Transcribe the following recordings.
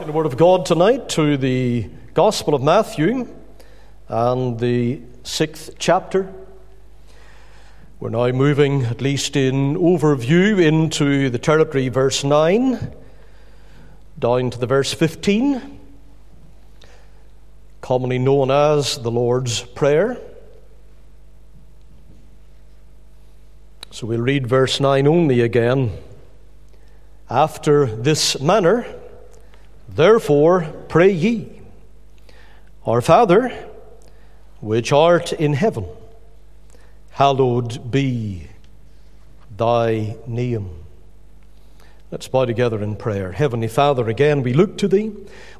In the Word of God tonight to the Gospel of Matthew and the sixth chapter. We're now moving, at least in overview, into the territory, verse 9, down to the verse 15, commonly known as the Lord's Prayer. So we'll read verse 9 only again. After this manner, therefore pray ye, Our Father, which art in heaven, hallowed be thy name. Let's bow together in prayer. Heavenly Father, again we look to Thee.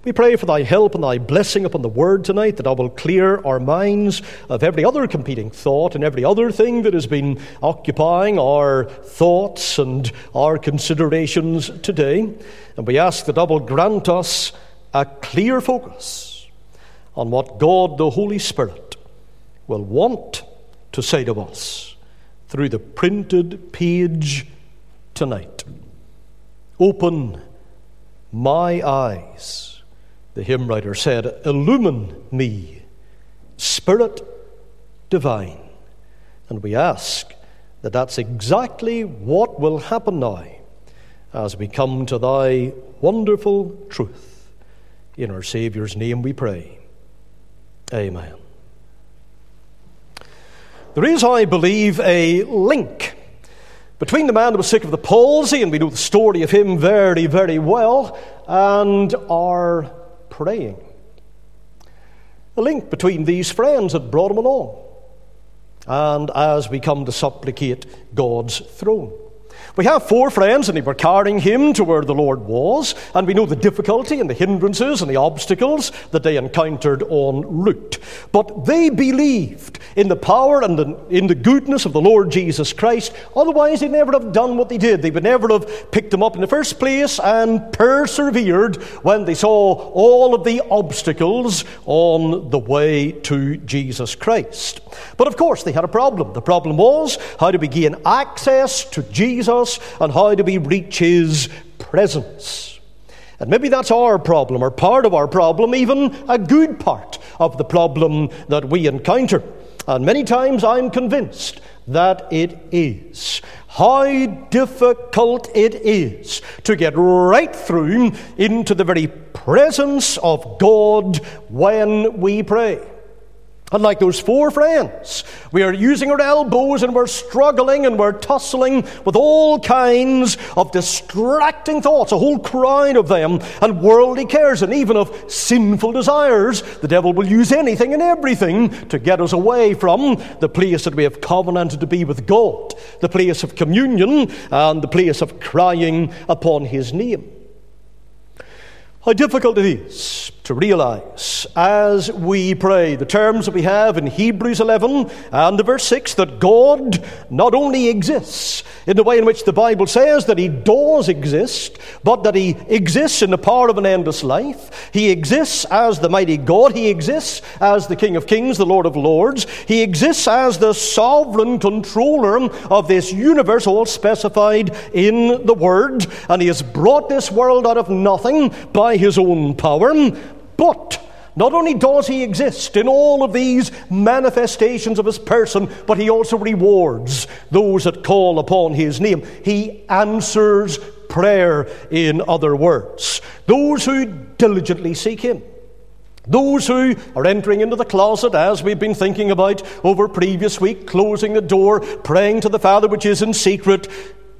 We pray for Thy help and Thy blessing upon the Word tonight, that I will clear our minds of every other competing thought and every other thing that has been occupying our thoughts and our considerations today. And we ask that Thou will grant us a clear focus on what God the Holy Spirit will want to say to us through the printed page tonight. Open my eyes, the hymn writer said, illumine me, Spirit divine. And we ask that that's exactly what will happen now as we come to thy wonderful truth. In our Saviour's name we pray. Amen. There is, I believe, a link between the man that was sick of the palsy, and we know the story of him very, very well, and our praying. A link between these friends that brought him along, and as we come to supplicate God's throne. We have four friends, and they were carrying him to where the Lord was, and we know the difficulty and the hindrances and the obstacles that they encountered en route. But they believed in the power and in the goodness of the Lord Jesus Christ. Otherwise, they'd never have done what they did. They would never have picked him up in the first place and persevered when they saw all of the obstacles on the way to Jesus Christ. But of course, they had a problem. The problem was how do we gain access to Jesus? And how do we reach His presence? And maybe that's our problem, or part of our problem, even a good part of the problem that we encounter. And many times I'm convinced that it is. How difficult it is to get right through into the very presence of God when we pray. Unlike those four friends, we are using our elbows and we're struggling and we're tussling with all kinds of distracting thoughts, a whole crowd of them, and worldly cares, and even of sinful desires. The devil will use anything and everything to get us away from the place that we have covenanted to be with God, the place of communion, and the place of crying upon his name. How difficult it is to realize as we pray the terms that we have in Hebrews 11 and the verse 6 that God not only exists in the way in which the Bible says that He does exist, but that He exists in the power of an endless life. He exists as the mighty God. He exists as the King of Kings, the Lord of Lords. He exists as the sovereign controller of this universe, all specified in the Word. And He has brought this world out of nothing by His own power. But not only does he exist in all of these manifestations of his person, but he also rewards those that call upon his name. He answers prayer, in other words. Those who diligently seek him. Those who are entering into the closet, as we've been thinking about over previous week, closing the door, praying to the Father which is in secret,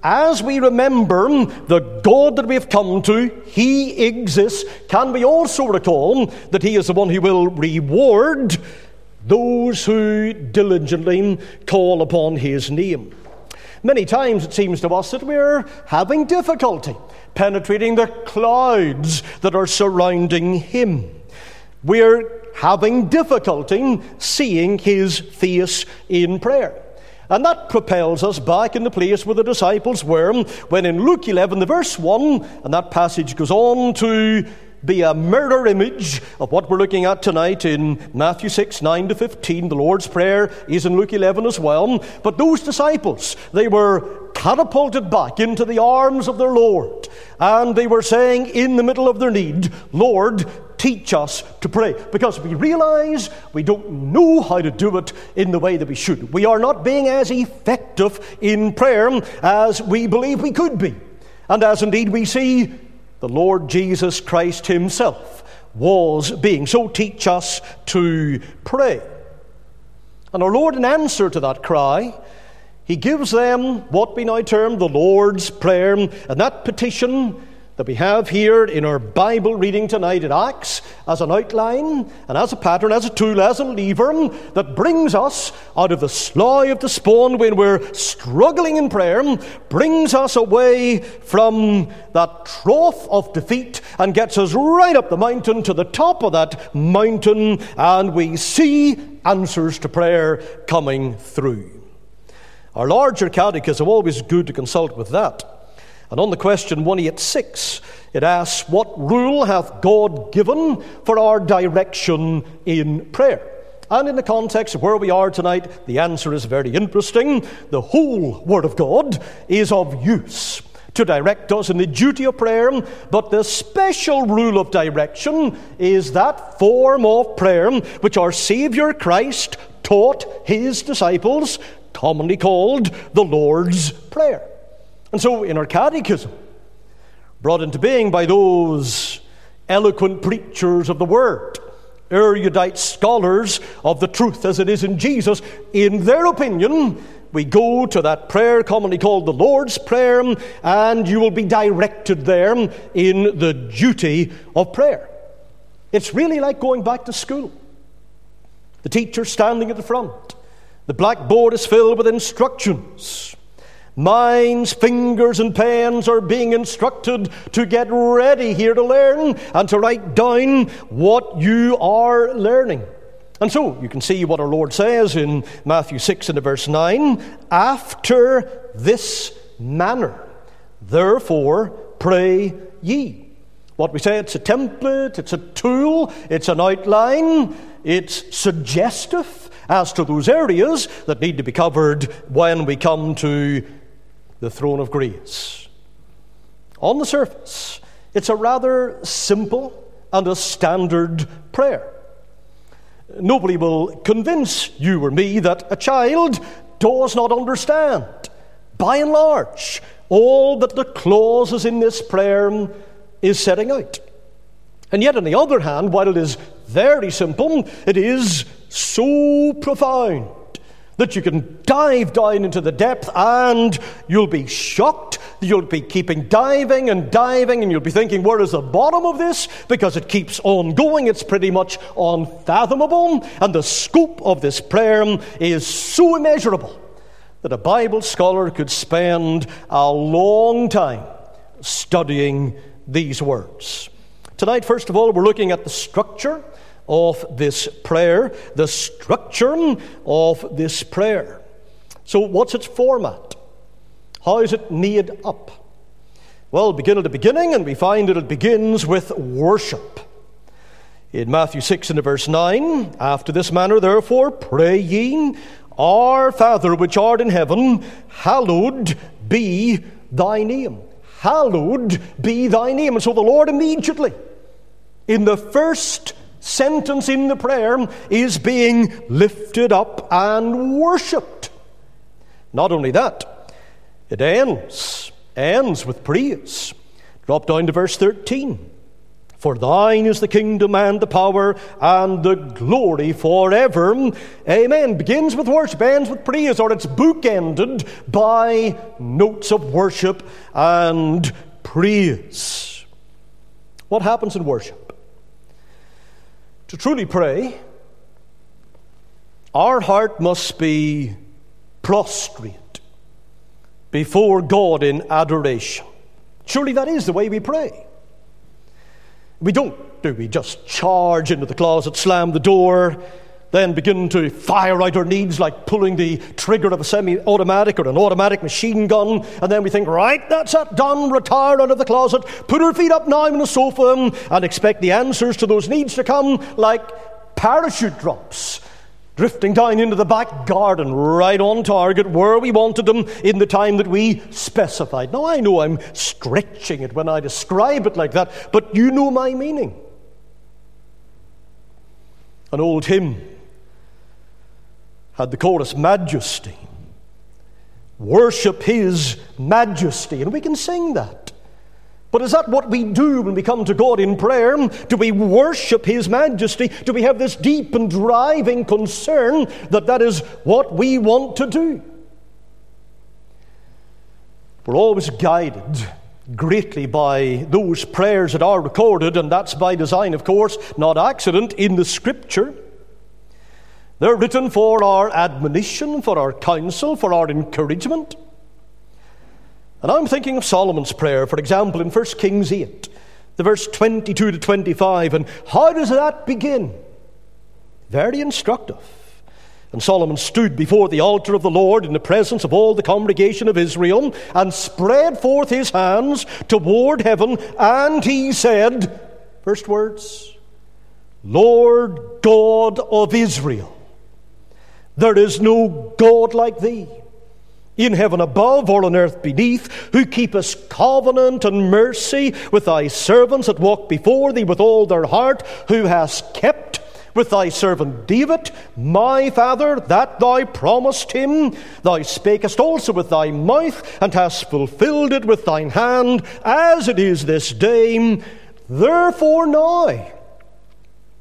as we remember the God that we have come to, He exists, can we also recall that He is the one who will reward those who diligently call upon His name? Many times it seems to us that we're having difficulty penetrating the clouds that are surrounding Him. We're having difficulty seeing His face in prayer. And that propels us back in the place where the disciples were when in Luke 11, the verse 1, and that passage goes on to be a mirror image of what we're looking at tonight in Matthew 6, 9 to 15. The Lord's Prayer is in Luke 11 as well. But those disciples, they were catapulted back into the arms of their Lord. And they were saying in the middle of their need, Lord, teach us to pray. Because we realize we don't know how to do it in the way that we should. We are not being as effective in prayer as we believe we could be. And as indeed we see the Lord Jesus Christ Himself was being. So teach us to pray. And our Lord, in answer to that cry, He gives them what we now term the Lord's Prayer. And that petition that we have here in our Bible reading tonight. It acts as an outline and as a pattern, as a tool, as a lever that brings us out of the slough of despair when we're struggling in prayer, brings us away from that trough of defeat and gets us right up the mountain to the top of that mountain, and we see answers to prayer coming through. Our larger catechism, is always good to consult with that. And on the question 186, it asks, What rule hath God given for our direction in prayer? And in the context of where we are tonight, the answer is very interesting. The whole Word of God is of use to direct us in the duty of prayer, but the special rule of direction is that form of prayer which our Saviour Christ taught his disciples, commonly called the Lord's Prayer. And so, in our catechism, brought into being by those eloquent preachers of the Word, erudite scholars of the truth as it is in Jesus, in their opinion, we go to that prayer commonly called the Lord's Prayer, and you will be directed there in the duty of prayer. It's really like going back to school. The teacher standing at the front, the blackboard is filled with instructions. Minds, fingers, and pens are being instructed to get ready here to learn and to write down what you are learning. And so you can see what our Lord says in Matthew 6 and verse 9 after this manner, therefore pray ye. What we say, it's a template, it's a tool, it's an outline, it's suggestive as to those areas that need to be covered when we come to the throne of grace. On the surface, it's a rather simple and a standard prayer. Nobody will convince you or me that a child does not understand, by and large, all that the clauses in this prayer is setting out. And yet, on the other hand, while it is very simple, it is so profound that you can dive down into the depth and you'll be shocked. You'll be keeping diving and diving, and you'll be thinking, where is the bottom of this? Because it keeps on going. It's pretty much unfathomable. And the scope of this prayer is so immeasurable that a Bible scholar could spend a long time studying these words. Tonight, first of all, we're looking at the structure of this prayer, the structure of this prayer. So, what's its format? How is it made up? Well, begin at the beginning, and we find that it begins with worship. In Matthew 6 and verse 9, after this manner, therefore, pray ye, Our Father which art in heaven, hallowed be thy name. Hallowed be thy name. And so the Lord immediately, in the first sentence in the prayer is being lifted up and worshipped. Not only that, it ends, ends with praise. Drop down to verse 13. For thine is the kingdom and the power and the glory forever. Amen. Begins with worship, ends with praise, or it's bookended by notes of worship and praise. What happens in worship? To truly pray, our heart must be prostrate before God in adoration. Surely that is the way we pray. We don't, do we just charge into the closet, slam the door, then begin to fire out our needs like pulling the trigger of a semi automatic or an automatic machine gun. And then we think, right, that's it, done, retire out of the closet, put our feet up now on the sofa, and expect the answers to those needs to come like parachute drops. Drifting down into the back garden, right on target, where we wanted them in the time that we specified. Now, I know I'm stretching it when I describe it like that, but you know my meaning. An old hymn had the chorus Majesty. Worship His majesty. And we can sing that. But is that what we do when we come to God in prayer? Do we worship His majesty? Do we have this deep and driving concern that that is what we want to do? We're always guided greatly by those prayers that are recorded, and that's by design, of course, not accident, in the Scripture. They're written for our admonition, for our counsel, for our encouragement. And I'm thinking of Solomon's prayer, for example, in 1 Kings 8, the verse 22 to 25. And how does that begin? Very instructive. And Solomon stood before the altar of the Lord in the presence of all the congregation of Israel and spread forth his hands toward heaven, and he said, First words, Lord God of Israel there is no God like thee. In heaven above or on earth beneath, who keepest covenant and mercy with thy servants that walk before thee with all their heart, who hast kept with thy servant David, my father, that thou promised him. Thou spakest also with thy mouth, and hast fulfilled it with thine hand, as it is this day. Therefore now,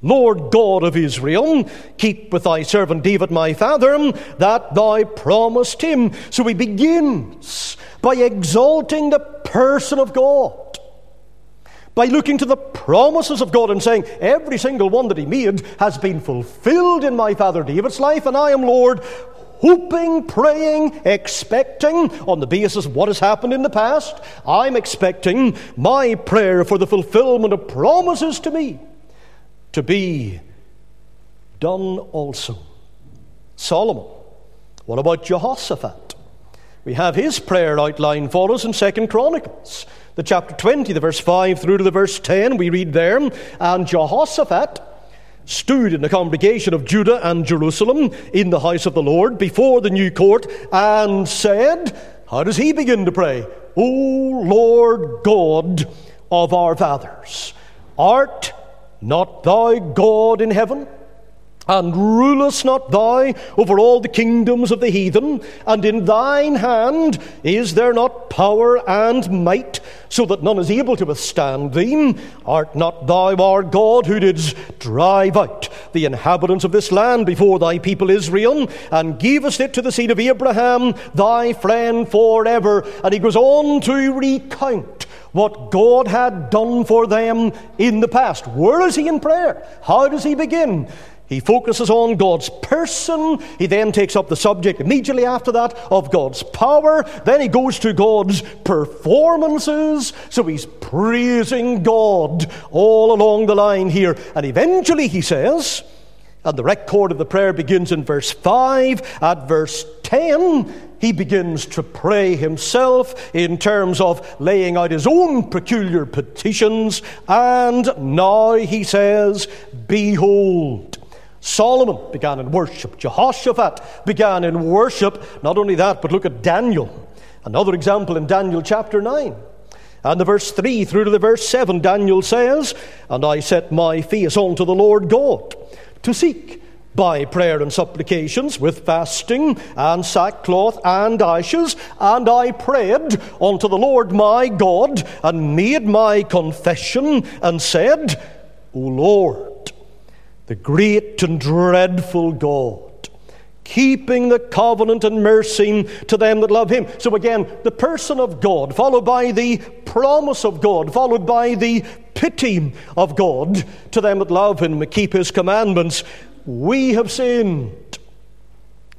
Lord God of Israel, keep with thy servant David my father that thou promised him. So he begins by exalting the person of God. By looking to the promises of God and saying, every single one that he made has been fulfilled in my father David's life, and I am Lord, hoping, praying, expecting on the basis of what has happened in the past. I'm expecting my prayer for the fulfillment of promises to me to be done also. Solomon. What about Jehoshaphat? We have his prayer outlined for us in Second Chronicles, the chapter 20, the verse 5 through to the verse 10. We read there, and Jehoshaphat stood in the congregation of Judah and Jerusalem in the house of the Lord before the new court and said, How does he begin to pray? O Lord God of our fathers, art not thou God in heaven? And rulest not thou over all the kingdoms of the heathen? And in thine hand is there not power and might, so that none is able to withstand thee? Art not thou our God who didst drive out the inhabitants of this land before thy people Israel, and gavest it to the seed of Abraham, thy friend forever? And he goes on to recount what God had done for them in the past. Where is he in prayer? How does he begin? He focuses on God's person. He then takes up the subject immediately after that of God's power. Then he goes to God's performances. So he's praising God all along the line here. And eventually he says, and the record of the prayer begins in verse 5. At verse 10, he begins to pray himself in terms of laying out his own peculiar petitions. And now he says, Behold, Solomon began in worship. Jehoshaphat began in worship. Not only that, but look at Daniel. Another example in Daniel chapter 9. And the verse 3 through to the verse 7, Daniel says, And I set my face unto the Lord God to seek by prayer and supplications, with fasting and sackcloth and ashes. And I prayed unto the Lord my God, and made my confession, and said, O Lord, the great and dreadful God, keeping the covenant and mercy to them that love him. So again, the person of God, followed by the promise of God, followed by the pity of God to them that love him and keep his commandments we have sinned.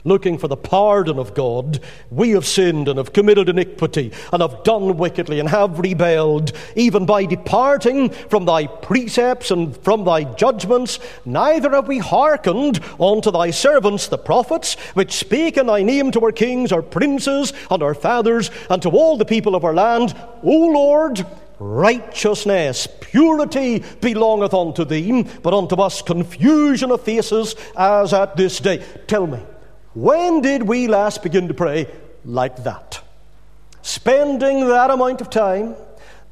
looking for the pardon of God, we have sinned and have committed iniquity and have done wickedly and have rebelled, even by departing from thy precepts and from thy judgments. Neither have we hearkened unto thy servants the prophets, which speak in thy name to our kings, our princes, and our fathers, and to all the people of our land. O Lord, righteousness, purity belongeth unto thee, but unto us confusion of faces as at this day. Tell me, when did we last begin to pray like that? Spending that amount of time,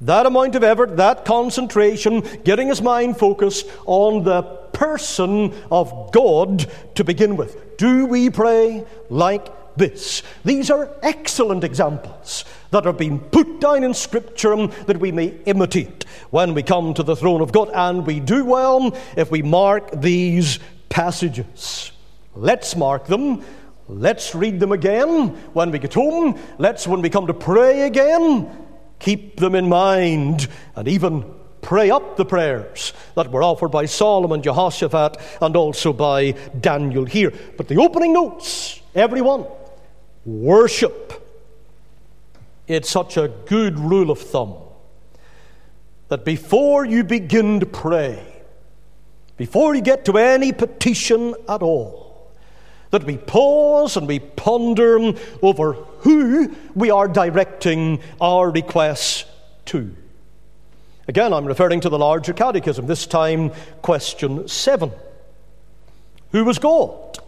that amount of effort, that concentration, getting his mind focused on the person of God to begin with. Do we pray like this? These are excellent examples that have been put down in Scripture that we may imitate when we come to the throne of God. And we do well if we mark these passages. Let's mark them. Let's read them again when we get home. Let's, when we come to pray again, keep them in mind and even pray up the prayers that were offered by Solomon, Jehoshaphat, and also by Daniel here. But the opening notes, everyone, worship. It's such a good rule of thumb that before you begin to pray, before you get to any petition at all, that we pause and we ponder over who we are directing our requests to. Again, I'm referring to the larger catechism, this time, question seven Who was God?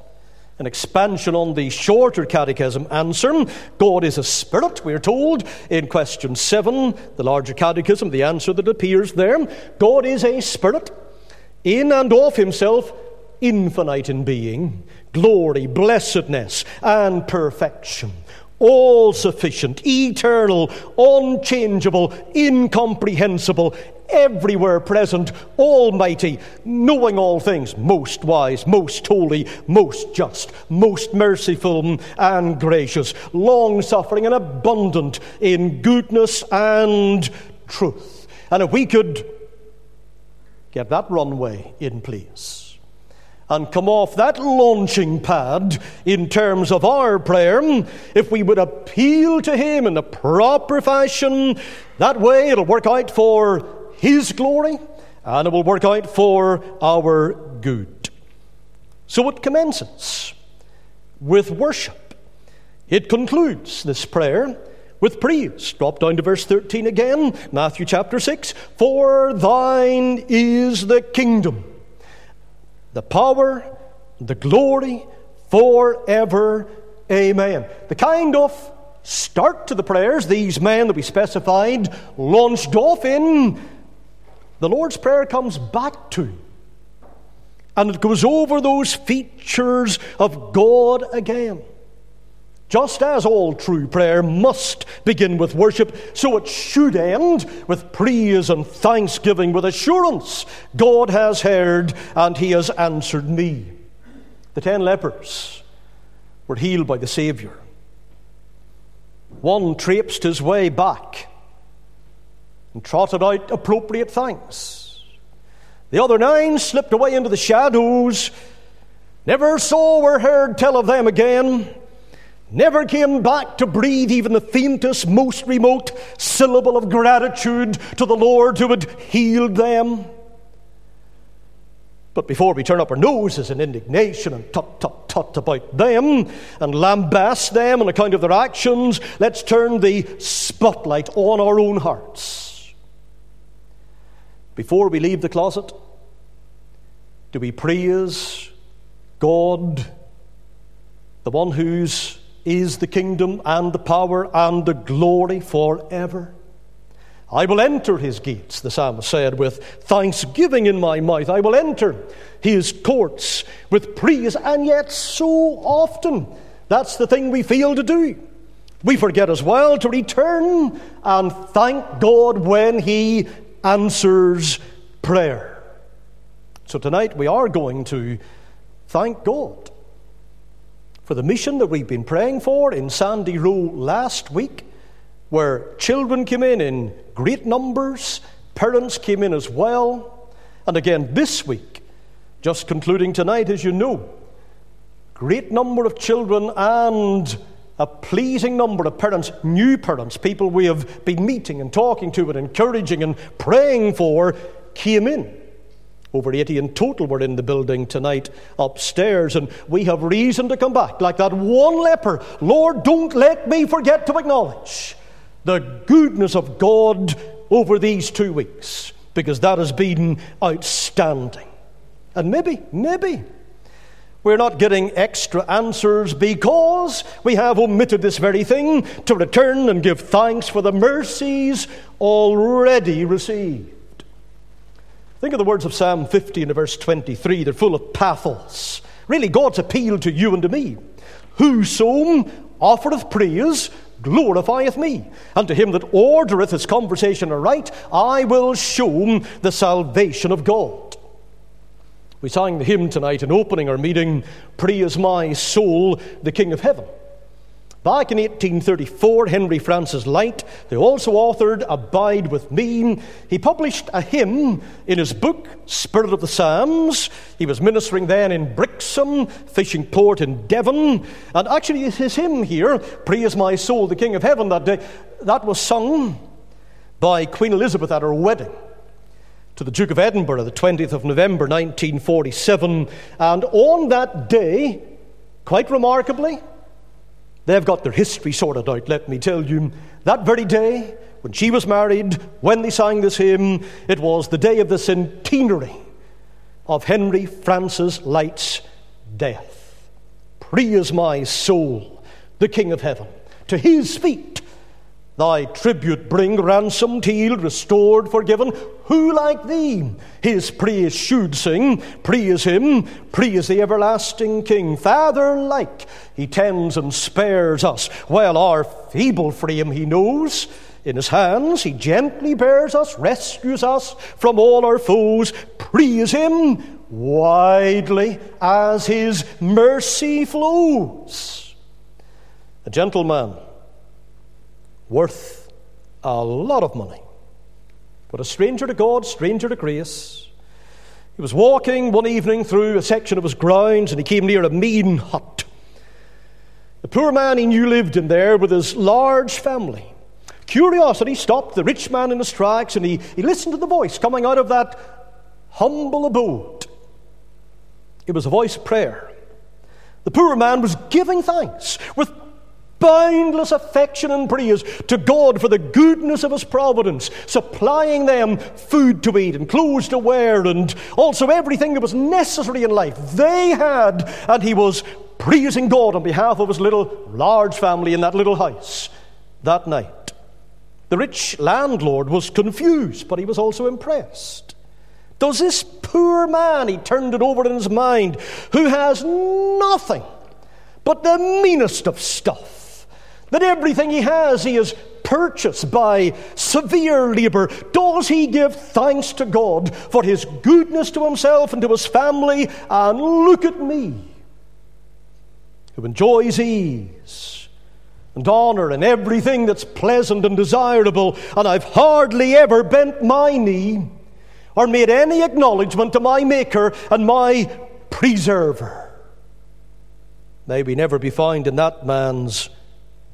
An expansion on the shorter catechism answer. God is a spirit, we're told in question seven, the larger catechism, the answer that appears there. God is a spirit in and of himself, infinite in being, glory, blessedness, and perfection. All sufficient, eternal, unchangeable, incomprehensible, everywhere present, almighty, knowing all things, most wise, most holy, most just, most merciful and gracious, long suffering and abundant in goodness and truth. And if we could get that runway in place and come off that launching pad in terms of our prayer, if we would appeal to Him in the proper fashion, that way it'll work out for His glory and it will work out for our good. So it commences with worship. It concludes this prayer with praise. Drop down to verse 13 again, Matthew chapter 6. For thine is the kingdom, the power, the glory forever. Amen. The kind of start to the prayers these men that we specified launched off in, the Lord's Prayer comes back to. And it goes over those features of God again. Just as all true prayer must begin with worship, so it should end with praise and thanksgiving, with assurance God has heard and He has answered me. The ten lepers were healed by the Saviour. One traipsed his way back and trotted out appropriate thanks. The other nine slipped away into the shadows, never saw or heard tell of them again never came back to breathe even the faintest, most remote syllable of gratitude to the Lord who had healed them. But before we turn up our noses in indignation and tut tut tut about them and lambast them on account of their actions, let's turn the spotlight on our own hearts. Before we leave the closet, do we praise God, the one whose is the kingdom and the power and the glory forever. I will enter his gates, the psalmist said, with thanksgiving in my mouth. I will enter his courts with praise. And yet, so often, that's the thing we fail to do. We forget as well to return and thank God when he answers prayer. So tonight we are going to thank God for the mission that we've been praying for in Sandy Row last week, where children came in in great numbers, parents came in as well. And again this week, just concluding tonight, as you know, great number of children and a pleasing number of parents, new parents, people we have been meeting and talking to and encouraging and praying for, came in. Over 80 in total were in the building tonight upstairs, and we have reason to come back. Like that one leper, Lord, don't let me forget to acknowledge the goodness of God over these two weeks, because that has been outstanding. And maybe, maybe, we're not getting extra answers because we have omitted this very thing to return and give thanks for the mercies already received. Think of the words of Psalm 50 and verse 23. They're full of pathos. Really, God's appeal to you and to me. Whoso offereth praise glorifieth me. And to him that ordereth his conversation aright, I will show the salvation of God. We sang the hymn tonight in opening our meeting, Praise my soul, the King of heaven. Back in 1834, Henry Francis Lyte, who also authored Abide with Me, he published a hymn in his book, Spirit of the Psalms. He was ministering then in Brixham, fishing port in Devon. And actually, his hymn here, Praise My Soul, the King of Heaven, that day, that was sung by Queen Elizabeth at her wedding to the Duke of Edinburgh, the 20th of November 1947. And on that day, quite remarkably, They've got their history sorted out, let me tell you. That very day, when she was married, when they sang this hymn, it was the day of the centenary of Henry Francis Lyte's death. Praise my soul, the King of heaven. To his feet Thy tribute bring, ransomed, healed, restored, forgiven. Who like thee his praise should sing? Praise him, praise the everlasting King. Father like, he tends and spares us, while our feeble frame he knows. In his hands he gently bears us, rescues us from all our foes. Praise him widely as his mercy flows. A gentleman worth a lot of money. But a stranger to God, stranger to grace. He was walking one evening through a section of his grounds and he came near a mean hut. The poor man he knew lived in there with his large family. Curiosity stopped the rich man in his tracks and he, he listened to the voice coming out of that humble abode. It was a voice of prayer. The poor man was giving thanks with boundless affection and praise to God for the goodness of His providence, supplying them food to eat and clothes to wear, and also everything that was necessary in life they had. And he was praising God on behalf of his little, large family in that little house that night. The rich landlord was confused, but he was also impressed. Does this poor man, he turned it over in his mind, who has nothing but the meanest of stuff, that everything he has he has purchased by severe labor. Does he give thanks to God for his goodness to himself and to his family? And look at me, who enjoys ease and honor and everything that's pleasant and desirable, and I've hardly ever bent my knee or made any acknowledgement to my Maker and my Preserver. May we never be found in that man's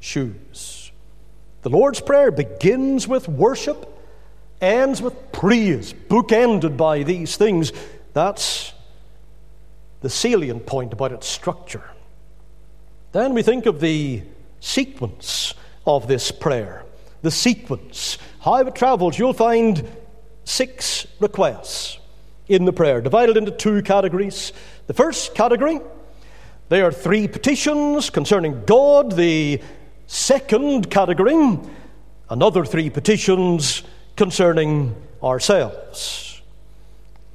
shoes. The Lord's Prayer begins with worship, ends with praise, bookended by these things. That's the salient point about its structure. Then we think of the sequence of this prayer. The sequence. How it travels, you'll find six requests in the prayer, divided into two categories. The first category, there are three petitions concerning God, the Second category, another three petitions concerning ourselves.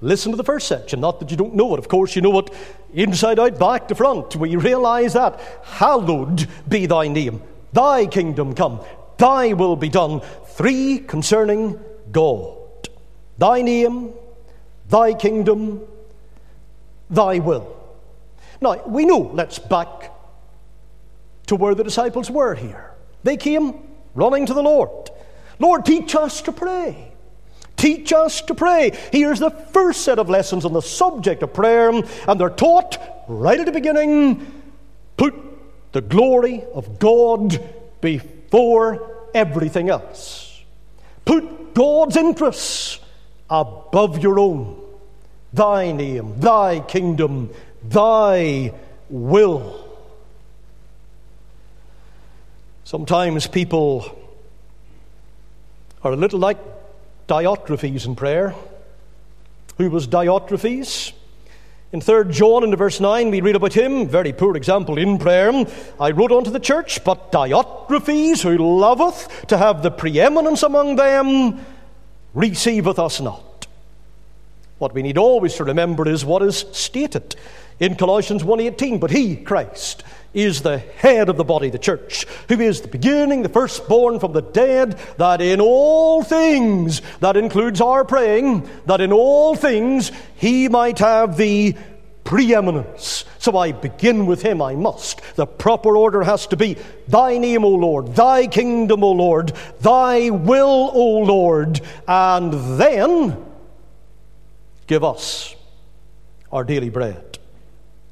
Listen to the first section. Not that you don't know it. Of course, you know it inside out, back to front. We realize that. Hallowed be thy name. Thy kingdom come. Thy will be done. Three concerning God. Thy name, thy kingdom, thy will. Now, we know, let's back to where the disciples were here. They came running to the Lord. Lord, teach us to pray. Teach us to pray. Here's the first set of lessons on the subject of prayer, and they're taught right at the beginning. Put the glory of God before everything else. Put God's interests above your own. Thy name, thy kingdom, thy will. Sometimes people are a little like Diotrephes in prayer. Who was Diotrephes? In 3 John, in verse 9, we read about him, very poor example in prayer. I wrote unto the church, but Diotrephes, who loveth to have the preeminence among them, receiveth us not. What we need always to remember is what is stated in Colossians 1:18, but he, Christ, is the head of the body, the church, who is the beginning, the firstborn from the dead, that in all things, that includes our praying, that in all things he might have the preeminence. So I begin with him, I must. The proper order has to be Thy name, O Lord, Thy kingdom, O Lord, Thy will, O Lord, and then give us our daily bread.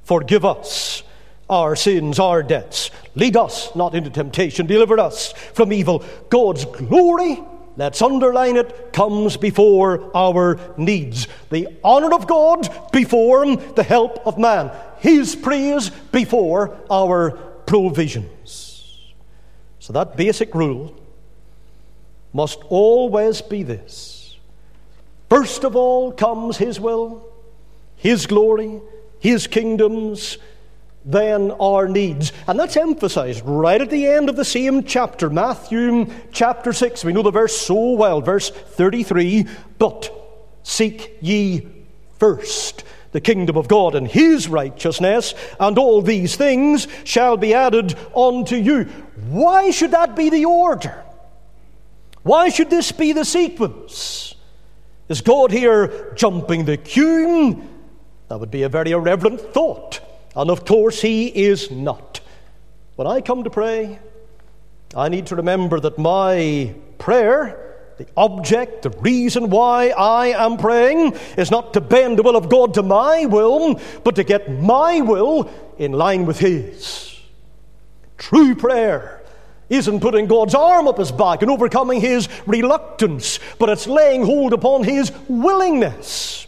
Forgive us our sins, our debts. Lead us not into temptation, deliver us from evil. God's glory, let's underline it, comes before our needs. The honor of God before the help of man. His praise before our provisions. So that basic rule must always be this. First of all comes His will, His glory, His kingdoms, then our needs. And that's emphasized right at the end of the same chapter, Matthew chapter 6. We know the verse so well, verse 33 But seek ye first the kingdom of God and his righteousness, and all these things shall be added unto you. Why should that be the order? Why should this be the sequence? Is God here jumping the queue? That would be a very irreverent thought. And of course, He is not. When I come to pray, I need to remember that my prayer, the object, the reason why I am praying, is not to bend the will of God to my will, but to get my will in line with His. True prayer isn't putting God's arm up his back and overcoming his reluctance, but it's laying hold upon his willingness.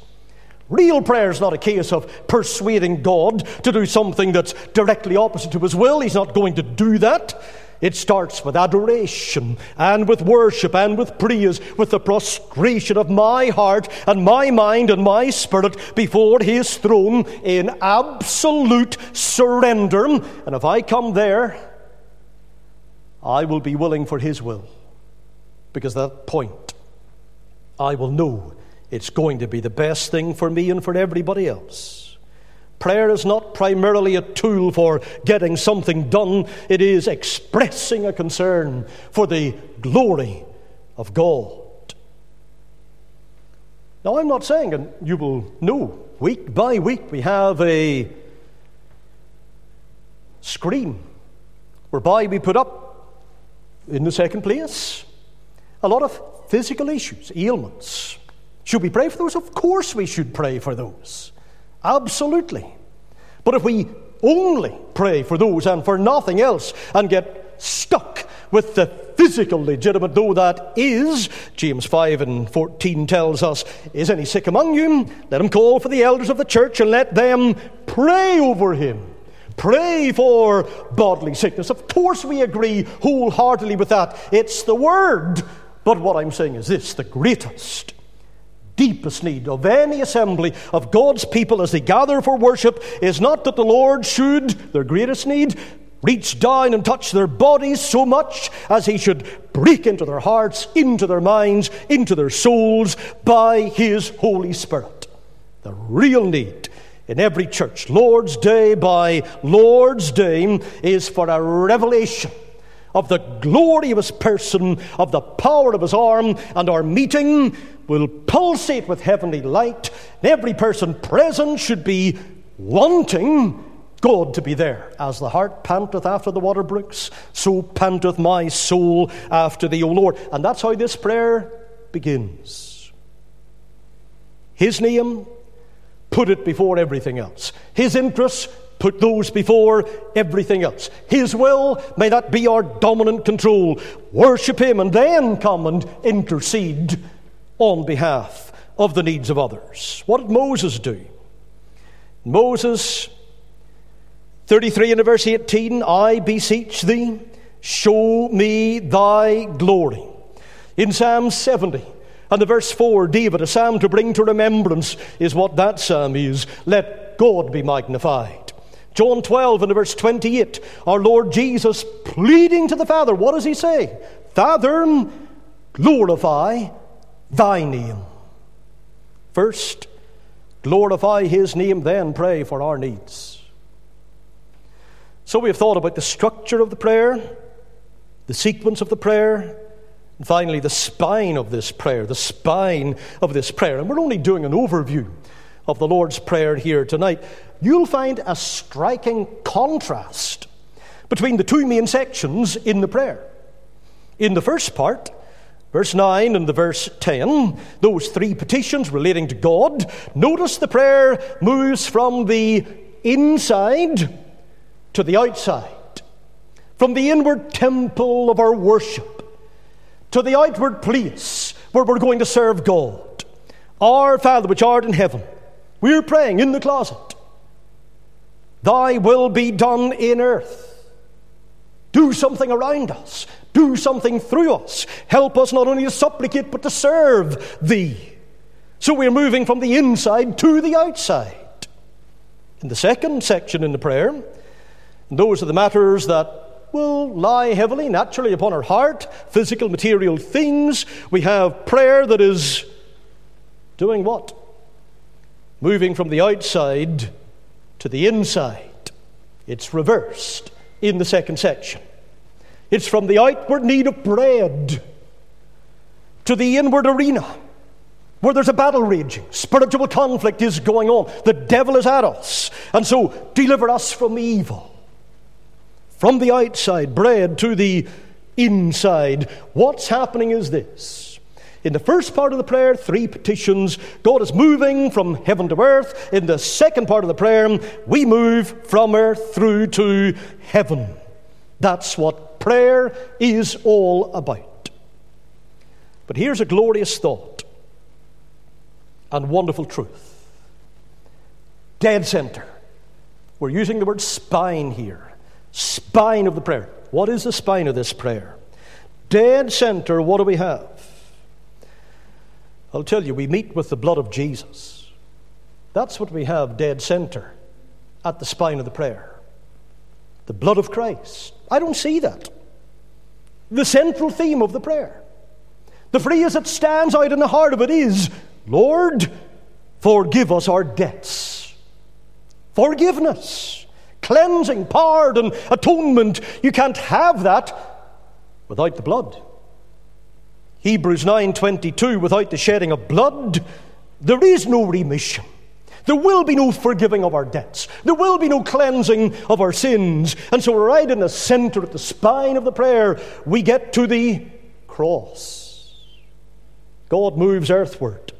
Real prayer is not a case of persuading God to do something that's directly opposite to His will. He's not going to do that. It starts with adoration and with worship and with praise, with the prostration of my heart and my mind and my spirit before His throne in absolute surrender. And if I come there, I will be willing for His will. Because at that point, I will know it's going to be the best thing for me and for everybody else. Prayer is not primarily a tool for getting something done, it is expressing a concern for the glory of God. Now, I'm not saying, and you will know, week by week we have a screen whereby we put up, in the second place, a lot of physical issues, ailments should we pray for those? Of course we should pray for those. Absolutely. But if we only pray for those and for nothing else and get stuck with the physical legitimate, though that is, James 5 and 14 tells us, is any sick among you? Let him call for the elders of the church and let them pray over him. Pray for bodily sickness. Of course, we agree wholeheartedly with that. It's the word. But what I'm saying is this the greatest deepest need of any assembly of God's people as they gather for worship is not that the Lord should, their greatest need, reach down and touch their bodies so much as he should break into their hearts, into their minds, into their souls by his Holy Spirit. The real need in every church, Lord's Day by Lord's Day, is for a revelation of the glory of his person, of the power of his arm, and our meeting will pulsate with heavenly light. And every person present should be wanting God to be there. As the heart panteth after the water brooks, so panteth my soul after thee, O Lord. And that's how this prayer begins. His name, put it before everything else. His interests, put those before everything else. His will, may that be our dominant control. Worship Him and then come and intercede on behalf of the needs of others. What did Moses do? Moses, 33 in verse 18, I beseech thee, show me thy glory. In Psalm 70, and the verse 4, David, a psalm to bring to remembrance, is what that psalm is. Let God be magnified. John 12 and the verse 28, our Lord Jesus pleading to the Father, what does he say? Father, glorify thy name. First, glorify his name, then pray for our needs. So we have thought about the structure of the prayer, the sequence of the prayer, and finally the spine of this prayer, the spine of this prayer. And we're only doing an overview of the Lord's Prayer here tonight. You'll find a striking contrast between the two main sections in the prayer. In the first part, Verse 9 and the verse 10, those three petitions relating to God. Notice the prayer moves from the inside to the outside, from the inward temple of our worship to the outward place where we're going to serve God. Our Father which art in heaven, we're praying in the closet. Thy will be done in earth. Do something around us. Do something through us. Help us not only to supplicate, but to serve Thee. So we're moving from the inside to the outside. In the second section in the prayer, those are the matters that will lie heavily, naturally, upon our heart physical, material things. We have prayer that is doing what? Moving from the outside to the inside. It's reversed in the second section. It's from the outward need of bread to the inward arena where there's a battle raging. Spiritual conflict is going on. The devil is at us. And so, deliver us from evil. From the outside, bread to the inside. What's happening is this. In the first part of the prayer, three petitions, God is moving from heaven to earth. In the second part of the prayer, we move from earth through to heaven. That's what prayer is all about. But here's a glorious thought and wonderful truth dead center. We're using the word spine here. Spine of the prayer. What is the spine of this prayer? Dead center, what do we have? I'll tell you, we meet with the blood of Jesus. That's what we have dead center at the spine of the prayer. The blood of Christ. I don't see that. The central theme of the prayer. The phrase that stands out in the heart of it is Lord, forgive us our debts. Forgiveness, cleansing, pardon, atonement. You can't have that without the blood. Hebrews 9:22 without the shedding of blood there is no remission. There will be no forgiving of our debts. There will be no cleansing of our sins. And so, right in the center, at the spine of the prayer, we get to the cross. God moves earthward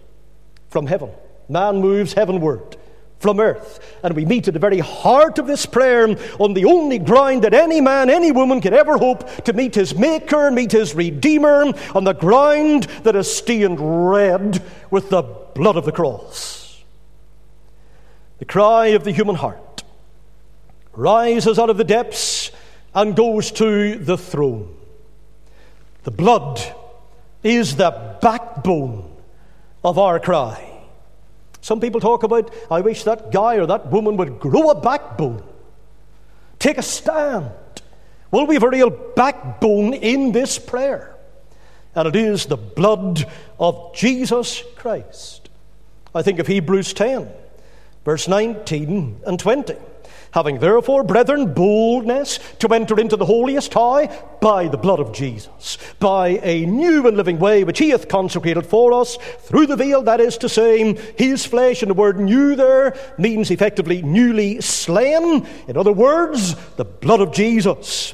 from heaven, man moves heavenward from earth. And we meet at the very heart of this prayer on the only ground that any man, any woman can ever hope to meet his Maker, meet his Redeemer, on the ground that is stained red with the blood of the cross. The cry of the human heart rises out of the depths and goes to the throne. The blood is the backbone of our cry. Some people talk about, I wish that guy or that woman would grow a backbone, take a stand. Well, we have a real backbone in this prayer, and it is the blood of Jesus Christ. I think of Hebrews 10 Verse 19 and 20. Having therefore, brethren, boldness to enter into the holiest high by the blood of Jesus, by a new and living way which he hath consecrated for us through the veil, that is to say, his flesh. And the word new there means effectively newly slain. In other words, the blood of Jesus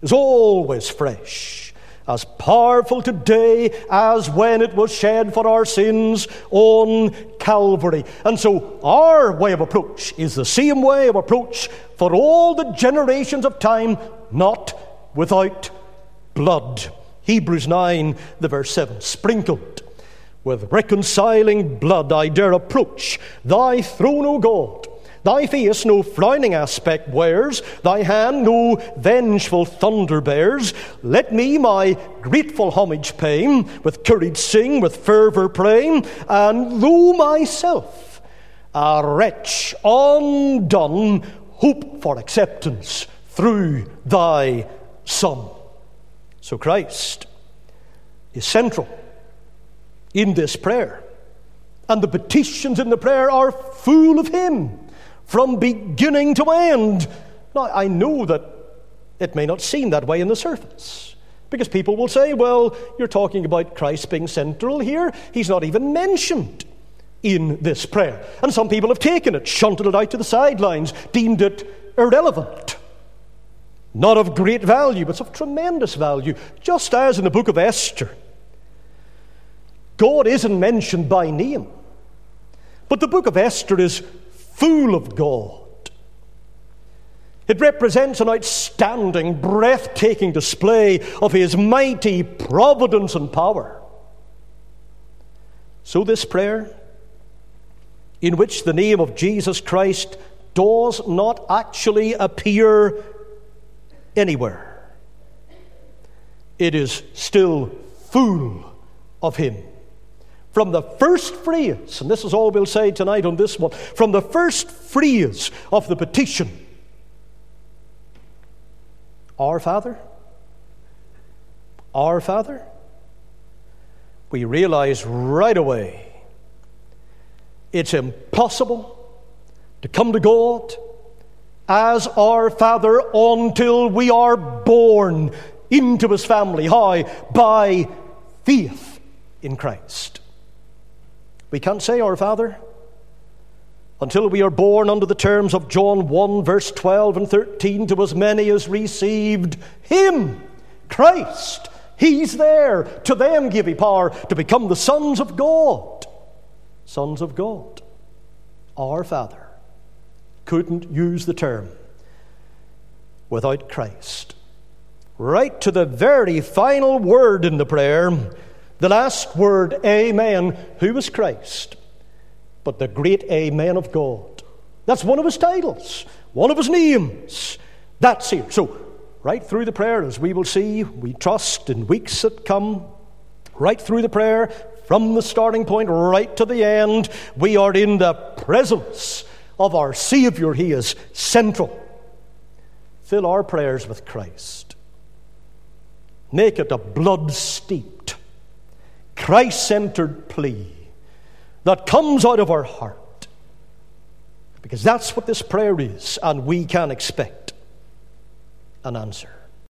is always fresh as powerful today as when it was shed for our sins on Calvary. And so our way of approach is the same way of approach for all the generations of time, not without blood. Hebrews 9, the verse 7, sprinkled with reconciling blood I dare approach thy throne, O God. Thy face no frowning aspect wears, thy hand no vengeful thunder bears. Let me my grateful homage pay, with courage sing, with fervour pray, and though myself a wretch undone, hope for acceptance through thy Son. So Christ is central in this prayer. And the petitions in the prayer are full of Him from beginning to end. Now, I know that it may not seem that way in the surface. Because people will say, well, you're talking about Christ being central here. He's not even mentioned in this prayer. And some people have taken it, shunted it out to the sidelines, deemed it irrelevant. Not of great value, but of tremendous value. Just as in the book of Esther, God isn't mentioned by name. But the book of Esther is full of God. It represents an outstanding, breathtaking display of His mighty providence and power. So, this prayer, in which the name of Jesus Christ does not actually appear anywhere, it is still full of Him. From the first phrase, and this is all we'll say tonight on this one, from the first phrase of the petition Our Father, Our Father, we realize right away it's impossible to come to God as our Father until we are born into His family. How? By faith in Christ. We can't say our Father until we are born under the terms of John 1, verse 12 and 13, to as many as received Him, Christ. He's there. To them give He power to become the sons of God. Sons of God. Our Father couldn't use the term without Christ. Right to the very final word in the prayer the last word, Amen, who was Christ? But the great Amen of God. That's one of his titles, one of his names. That's here. So, right through the prayer, as we will see, we trust in weeks that come, right through the prayer, from the starting point right to the end, we are in the presence of our Savior. He is central. Fill our prayers with Christ. Make it a blood steeped Christ centered plea that comes out of our heart. Because that's what this prayer is, and we can expect an answer.